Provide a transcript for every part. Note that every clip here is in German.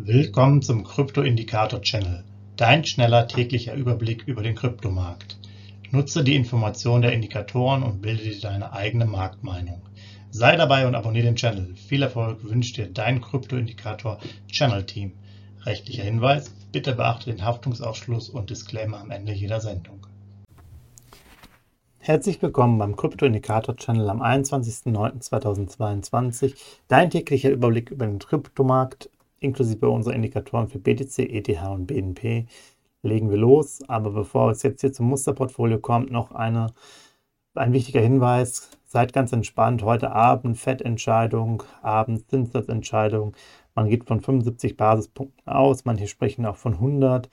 Willkommen zum Krypto-Indikator-Channel, dein schneller täglicher Überblick über den Kryptomarkt. Nutze die Informationen der Indikatoren und bilde dir deine eigene Marktmeinung. Sei dabei und abonniere den Channel. Viel Erfolg wünscht dir dein Krypto-Indikator-Channel-Team. Rechtlicher Hinweis, bitte beachte den Haftungsausschluss und Disclaimer am Ende jeder Sendung. Herzlich willkommen beim Krypto-Indikator-Channel am 21.09.2022. Dein täglicher Überblick über den Kryptomarkt inklusive unserer Indikatoren für BTC, ETH und BNP. Legen wir los. Aber bevor es jetzt hier zum Musterportfolio kommt, noch eine, ein wichtiger Hinweis. Seid ganz entspannt. Heute Abend Fettentscheidung, Abend Zinssatzentscheidung. Man geht von 75 Basispunkten aus. Manche sprechen auch von 100.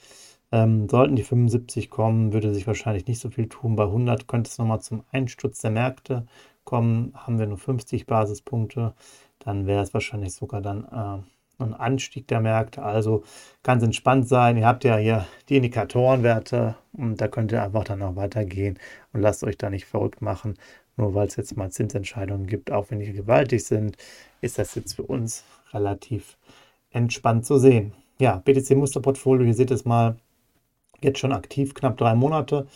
Ähm, sollten die 75 kommen, würde sich wahrscheinlich nicht so viel tun. Bei 100 könnte es nochmal zum Einsturz der Märkte kommen. Haben wir nur 50 Basispunkte, dann wäre es wahrscheinlich sogar dann äh, ein Anstieg der Märkte. Also ganz entspannt sein. Ihr habt ja hier die Indikatorenwerte und da könnt ihr einfach dann noch weitergehen und lasst euch da nicht verrückt machen. Nur weil es jetzt mal Zinsentscheidungen gibt, auch wenn die gewaltig sind, ist das jetzt für uns relativ entspannt zu sehen. Ja, BTC-Musterportfolio, hier seht ihr es mal, jetzt schon aktiv, knapp drei Monate.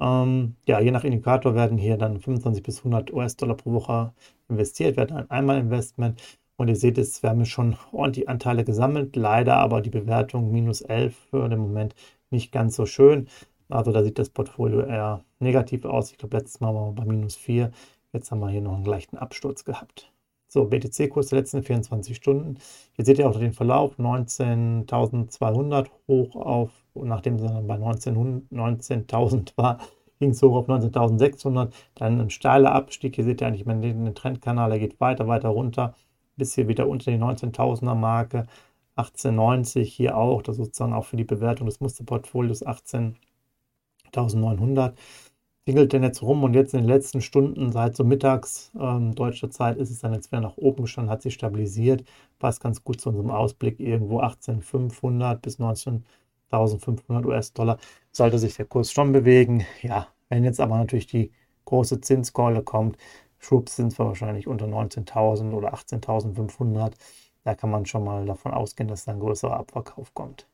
Ähm, ja, je nach Indikator werden hier dann 25 bis 100 US-Dollar pro Woche investiert, werden ein Einmal-Investment. Und ihr seht es, wir haben schon ordentlich Anteile gesammelt, leider aber die Bewertung minus 11 für den Moment nicht ganz so schön. Also da sieht das Portfolio eher negativ aus. Ich glaube, letztes Mal waren wir bei minus 4. Jetzt haben wir hier noch einen leichten Absturz gehabt. So, BTC-Kurs der letzten 24 Stunden. Hier seht ihr auch den Verlauf, 19.200 hoch auf, nachdem es dann bei 19.000 19 war, ging es hoch auf 19.600, dann ein steiler Abstieg, hier seht ihr eigentlich den Trendkanal, er geht weiter, weiter runter, bis hier wieder unter die 19.000er Marke, 1890 hier auch, das sozusagen auch für die Bewertung des Musterportfolios 18.900 tingelt denn jetzt rum und jetzt in den letzten Stunden, seit so mittags ähm, deutscher Zeit, ist es dann jetzt wieder nach oben gestanden, hat sich stabilisiert, passt ganz gut zu unserem Ausblick, irgendwo 18.500 bis 19.500 US-Dollar sollte sich der Kurs schon bewegen. Ja, wenn jetzt aber natürlich die große Zinskeule kommt, Schubs sind wir wahrscheinlich unter 19.000 oder 18.500, da kann man schon mal davon ausgehen, dass da ein größerer Abverkauf kommt.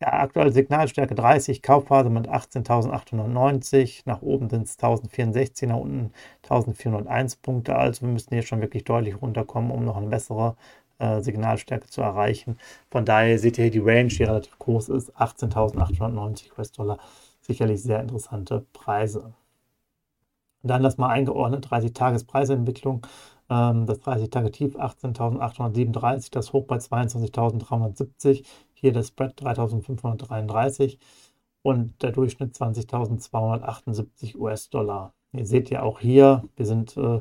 Ja, aktuell Signalstärke 30, Kaufphase mit 18.890, nach oben sind es 1064, nach unten 1401 Punkte. Also wir müssen hier schon wirklich deutlich runterkommen, um noch eine bessere äh, Signalstärke zu erreichen. Von daher seht ihr hier die Range, die relativ groß ist, 18.890 US-Dollar. Sicherlich sehr interessante Preise. Dann das mal eingeordnet, 30-Tages-Preisentwicklung. Ähm, das 30-Tage-Tief 18.837, das Hoch bei 22.370. Hier der Spread 3.533 und der Durchschnitt 20.278 US-Dollar. Ihr seht ja auch hier, wir sind äh,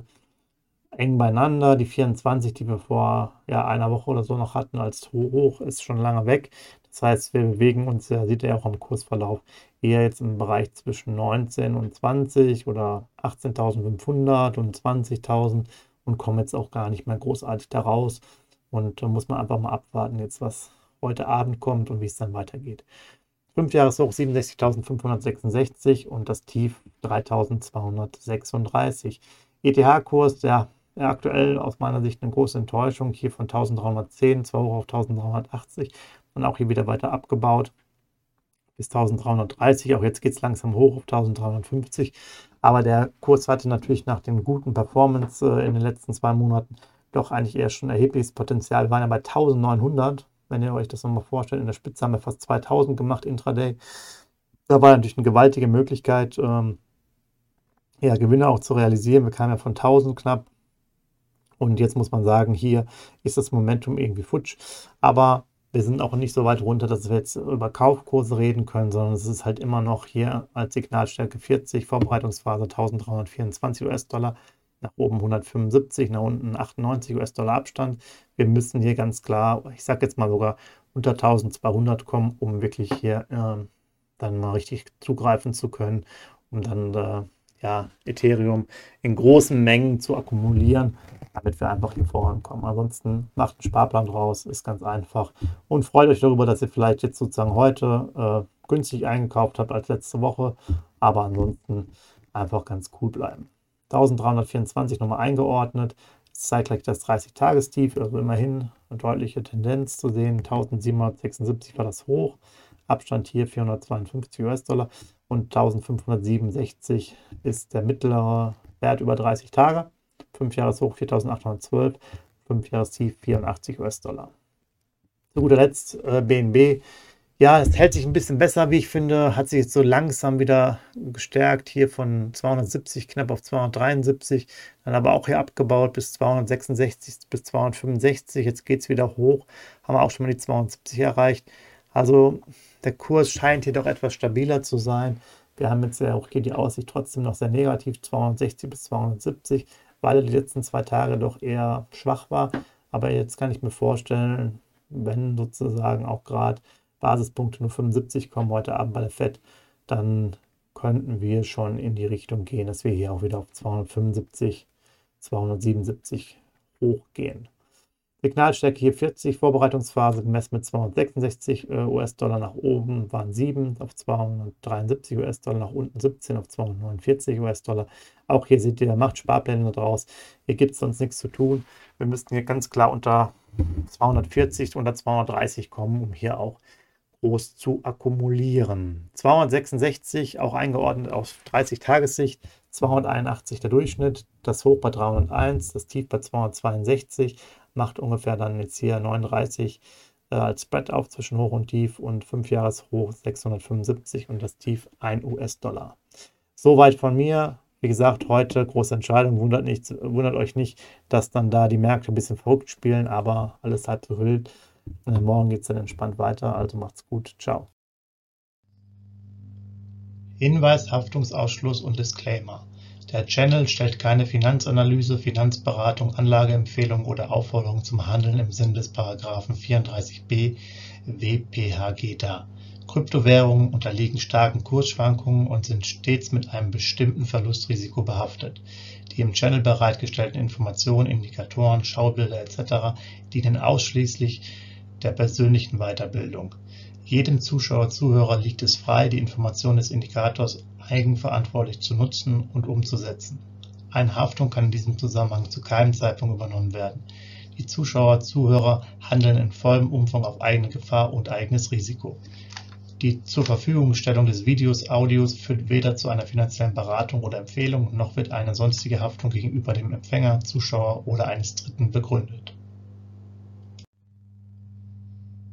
eng beieinander. Die 24, die wir vor ja, einer Woche oder so noch hatten als Hoch, ist schon lange weg. Das heißt, wir bewegen uns, ja, sieht ja auch am Kursverlauf, eher jetzt im Bereich zwischen 19 und 20 oder 18.500 und 20.000 und kommen jetzt auch gar nicht mehr großartig da raus. Und da muss man einfach mal abwarten, jetzt was heute Abend kommt und wie es dann weitergeht. 5 Jahreshoch 67.566 und das Tief 3.236. ETH-Kurs, ja, aktuell aus meiner Sicht eine große Enttäuschung. Hier von 1310, zwar hoch auf 1380 und auch hier wieder weiter abgebaut bis 1330. Auch jetzt geht es langsam hoch auf 1350. Aber der Kurs hatte natürlich nach den guten Performance äh, in den letzten zwei Monaten doch eigentlich eher schon erhebliches Potenzial. Wir waren ja bei 1900, wenn ihr euch das nochmal vorstellt. In der Spitze haben wir fast 2000 gemacht intraday. Da war natürlich eine gewaltige Möglichkeit, ähm, ja, Gewinne auch zu realisieren. Wir kamen ja von 1000 knapp. Und jetzt muss man sagen, hier ist das Momentum irgendwie futsch. Aber wir sind auch nicht so weit runter, dass wir jetzt über Kaufkurse reden können, sondern es ist halt immer noch hier als Signalstärke 40, Vorbereitungsphase 1324 US-Dollar, nach oben 175, nach unten 98 US-Dollar Abstand. Wir müssen hier ganz klar, ich sage jetzt mal sogar unter 1200 kommen, um wirklich hier äh, dann mal richtig zugreifen zu können, um dann äh, ja, Ethereum in großen Mengen zu akkumulieren, damit wir einfach hier vorankommen. Ansonsten macht einen Sparplan draus, ist ganz einfach und freut euch darüber, dass ihr vielleicht jetzt sozusagen heute äh, günstig eingekauft habt als letzte Woche, aber ansonsten einfach ganz cool bleiben. 1324 nochmal eingeordnet, zeigt gleich das 30-Tagestief, also immerhin eine deutliche Tendenz zu sehen. 1776 war das Hoch, Abstand hier 452 US-Dollar und 1567 ist der mittlere Wert über 30 Tage. 5 Jahreshoch 4812, 5 Jahrestief 84 US-Dollar. Zu guter Letzt äh, BNB ja, es hält sich ein bisschen besser, wie ich finde. Hat sich jetzt so langsam wieder gestärkt. Hier von 270 knapp auf 273. Dann aber auch hier abgebaut bis 266 bis 265. Jetzt geht es wieder hoch. Haben wir auch schon mal die 270 erreicht. Also der Kurs scheint hier doch etwas stabiler zu sein. Wir haben jetzt ja auch hier die Aussicht trotzdem noch sehr negativ. 260 bis 270, weil er die letzten zwei Tage doch eher schwach war. Aber jetzt kann ich mir vorstellen, wenn sozusagen auch gerade Basispunkte nur 75 kommen heute Abend bei der FED, dann könnten wir schon in die Richtung gehen, dass wir hier auch wieder auf 275, 277 hochgehen. Signalstärke hier 40, Vorbereitungsphase gemessen mit 266 äh, US-Dollar nach oben waren 7 auf 273 US-Dollar, nach unten 17 auf 249 US-Dollar. Auch hier seht ihr, macht Sparpläne draus. Hier gibt es sonst nichts zu tun. Wir müssten hier ganz klar unter 240, unter 230 kommen, um hier auch groß zu akkumulieren. 266 auch eingeordnet auf 30-Tagessicht, 281 der Durchschnitt, das Hoch bei 301, das Tief bei 262, macht ungefähr dann jetzt hier 39 äh, als Spread auf zwischen Hoch und Tief und 5 Jahreshoch 675 und das Tief 1 US-Dollar. Soweit von mir. Wie gesagt, heute große Entscheidung. Wundert, nicht, wundert euch nicht, dass dann da die Märkte ein bisschen verrückt spielen, aber alles halb so wild. Äh, morgen geht es dann entspannt weiter, also macht's gut. Ciao. Hinweis, Haftungsausschluss und Disclaimer. Der Channel stellt keine Finanzanalyse, Finanzberatung, Anlageempfehlung oder Aufforderung zum Handeln im Sinne des Paragraphen 34b WPHG dar. Kryptowährungen unterliegen starken Kursschwankungen und sind stets mit einem bestimmten Verlustrisiko behaftet. Die im Channel bereitgestellten Informationen, Indikatoren, Schaubilder etc. dienen ausschließlich der persönlichen Weiterbildung. Jedem Zuschauer/Zuhörer liegt es frei, die Informationen des Indikators eigenverantwortlich zu nutzen und umzusetzen. Eine Haftung kann in diesem Zusammenhang zu keinem Zeitpunkt übernommen werden. Die Zuschauer/Zuhörer handeln in vollem Umfang auf eigene Gefahr und eigenes Risiko. Die Zurverfügungstellung des Videos, Audios führt weder zu einer finanziellen Beratung oder Empfehlung, noch wird eine sonstige Haftung gegenüber dem Empfänger, Zuschauer oder eines Dritten begründet